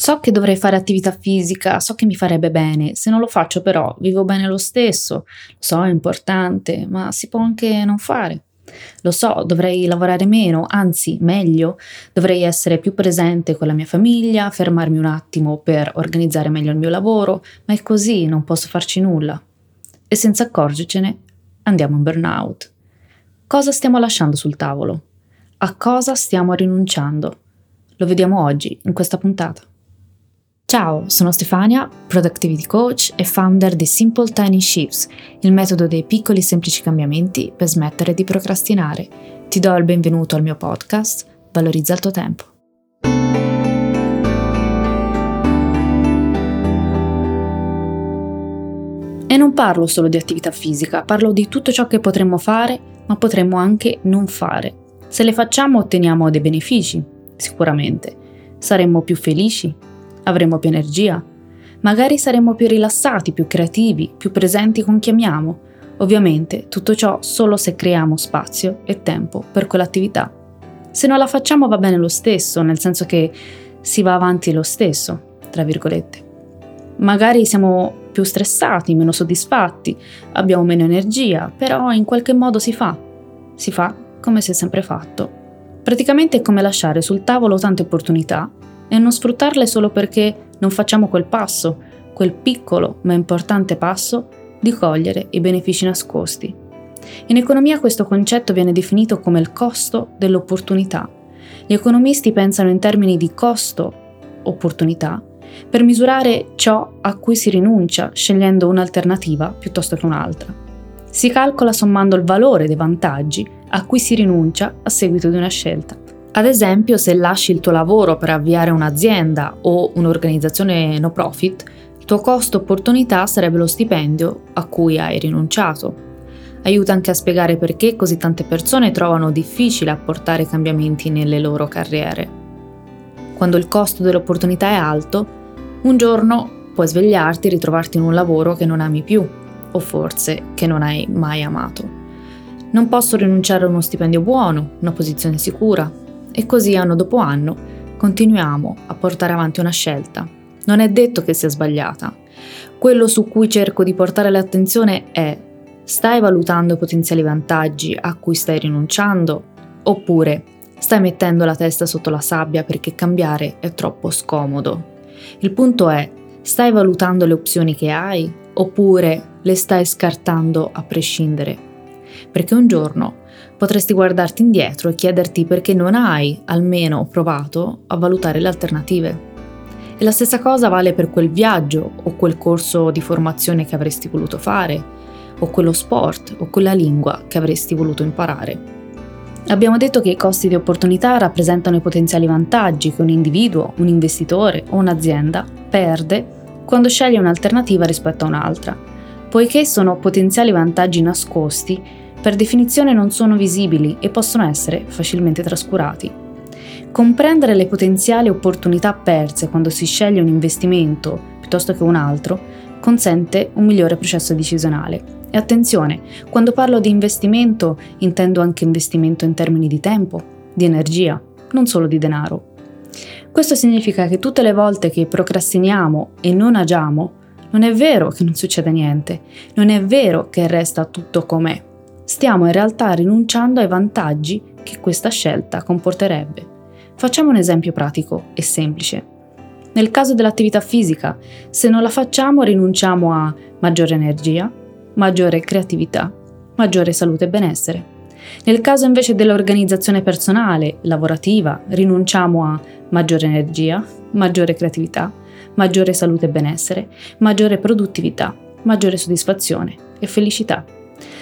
So che dovrei fare attività fisica, so che mi farebbe bene, se non lo faccio però vivo bene lo stesso, lo so è importante, ma si può anche non fare. Lo so, dovrei lavorare meno, anzi meglio, dovrei essere più presente con la mia famiglia, fermarmi un attimo per organizzare meglio il mio lavoro, ma è così, non posso farci nulla. E senza accorgercene andiamo in burnout. Cosa stiamo lasciando sul tavolo? A cosa stiamo rinunciando? Lo vediamo oggi, in questa puntata. Ciao, sono Stefania, Productivity Coach e founder di Simple Tiny Shifts, il metodo dei piccoli semplici cambiamenti per smettere di procrastinare. Ti do il benvenuto al mio podcast, Valorizza il tuo tempo. E non parlo solo di attività fisica, parlo di tutto ciò che potremmo fare, ma potremmo anche non fare. Se le facciamo otteniamo dei benefici, sicuramente. Saremmo più felici, avremo più energia, magari saremo più rilassati, più creativi, più presenti con chi amiamo. Ovviamente tutto ciò solo se creiamo spazio e tempo per quell'attività. Se non la facciamo va bene lo stesso, nel senso che si va avanti lo stesso, tra virgolette. Magari siamo più stressati, meno soddisfatti, abbiamo meno energia, però in qualche modo si fa. Si fa come si è sempre fatto. Praticamente è come lasciare sul tavolo tante opportunità e non sfruttarle solo perché non facciamo quel passo, quel piccolo ma importante passo di cogliere i benefici nascosti. In economia questo concetto viene definito come il costo dell'opportunità. Gli economisti pensano in termini di costo-opportunità per misurare ciò a cui si rinuncia scegliendo un'alternativa piuttosto che un'altra. Si calcola sommando il valore dei vantaggi a cui si rinuncia a seguito di una scelta. Ad esempio, se lasci il tuo lavoro per avviare un'azienda o un'organizzazione no profit, il tuo costo opportunità sarebbe lo stipendio a cui hai rinunciato. Aiuta anche a spiegare perché così tante persone trovano difficile apportare cambiamenti nelle loro carriere. Quando il costo dell'opportunità è alto, un giorno puoi svegliarti e ritrovarti in un lavoro che non ami più, o forse che non hai mai amato. Non posso rinunciare a uno stipendio buono, una posizione sicura, e così anno dopo anno continuiamo a portare avanti una scelta. Non è detto che sia sbagliata. Quello su cui cerco di portare l'attenzione è stai valutando i potenziali vantaggi a cui stai rinunciando oppure stai mettendo la testa sotto la sabbia perché cambiare è troppo scomodo. Il punto è stai valutando le opzioni che hai oppure le stai scartando a prescindere. Perché un giorno potresti guardarti indietro e chiederti perché non hai almeno provato a valutare le alternative. E la stessa cosa vale per quel viaggio o quel corso di formazione che avresti voluto fare, o quello sport o quella lingua che avresti voluto imparare. Abbiamo detto che i costi di opportunità rappresentano i potenziali vantaggi che un individuo, un investitore o un'azienda perde quando sceglie un'alternativa rispetto a un'altra, poiché sono potenziali vantaggi nascosti per definizione non sono visibili e possono essere facilmente trascurati. Comprendere le potenziali opportunità perse quando si sceglie un investimento piuttosto che un altro consente un migliore processo decisionale. E attenzione, quando parlo di investimento intendo anche investimento in termini di tempo, di energia, non solo di denaro. Questo significa che tutte le volte che procrastiniamo e non agiamo, non è vero che non succede niente, non è vero che resta tutto com'è stiamo in realtà rinunciando ai vantaggi che questa scelta comporterebbe. Facciamo un esempio pratico e semplice. Nel caso dell'attività fisica, se non la facciamo rinunciamo a maggiore energia, maggiore creatività, maggiore salute e benessere. Nel caso invece dell'organizzazione personale, lavorativa, rinunciamo a maggiore energia, maggiore creatività, maggiore salute e benessere, maggiore produttività, maggiore soddisfazione e felicità.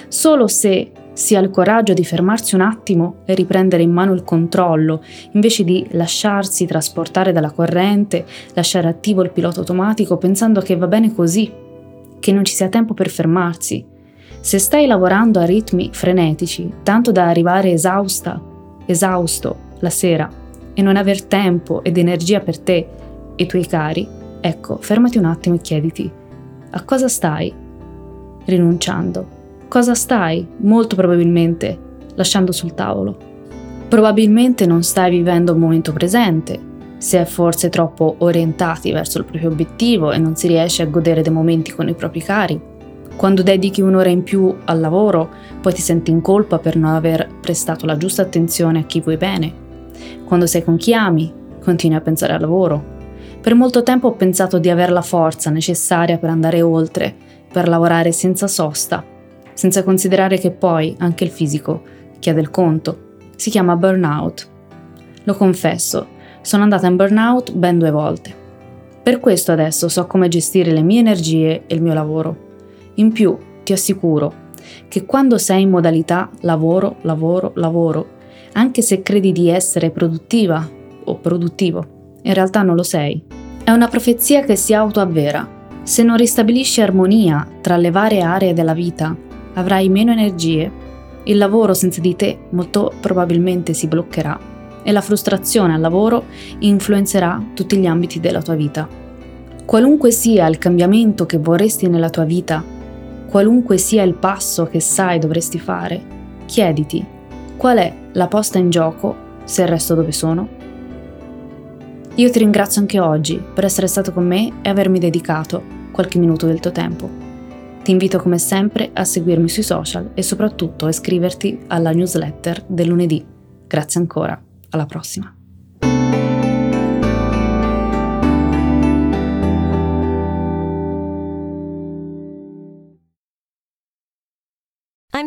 Solo se si ha il coraggio di fermarsi un attimo e riprendere in mano il controllo, invece di lasciarsi trasportare dalla corrente, lasciare attivo il pilota automatico pensando che va bene così, che non ci sia tempo per fermarsi. Se stai lavorando a ritmi frenetici, tanto da arrivare esausta, esausto la sera e non aver tempo ed energia per te e i tuoi cari, ecco, fermati un attimo e chiediti, a cosa stai rinunciando? Cosa stai, molto probabilmente, lasciando sul tavolo? Probabilmente non stai vivendo un momento presente, si è forse troppo orientati verso il proprio obiettivo e non si riesce a godere dei momenti con i propri cari. Quando dedichi un'ora in più al lavoro, poi ti senti in colpa per non aver prestato la giusta attenzione a chi vuoi bene. Quando sei con chi ami, continui a pensare al lavoro. Per molto tempo ho pensato di avere la forza necessaria per andare oltre, per lavorare senza sosta, senza considerare che poi anche il fisico chiede il conto. Si chiama burnout. Lo confesso, sono andata in burnout ben due volte. Per questo adesso so come gestire le mie energie e il mio lavoro. In più, ti assicuro che quando sei in modalità lavoro, lavoro, lavoro, anche se credi di essere produttiva o produttivo, in realtà non lo sei. È una profezia che si autoavvera. Se non ristabilisci armonia tra le varie aree della vita, avrai meno energie, il lavoro senza di te molto probabilmente si bloccherà e la frustrazione al lavoro influenzerà tutti gli ambiti della tua vita. Qualunque sia il cambiamento che vorresti nella tua vita, qualunque sia il passo che sai dovresti fare, chiediti qual è la posta in gioco se resto dove sono. Io ti ringrazio anche oggi per essere stato con me e avermi dedicato qualche minuto del tuo tempo. Ti invito come sempre a seguirmi sui social e soprattutto a iscriverti alla newsletter del lunedì. Grazie ancora. Alla prossima.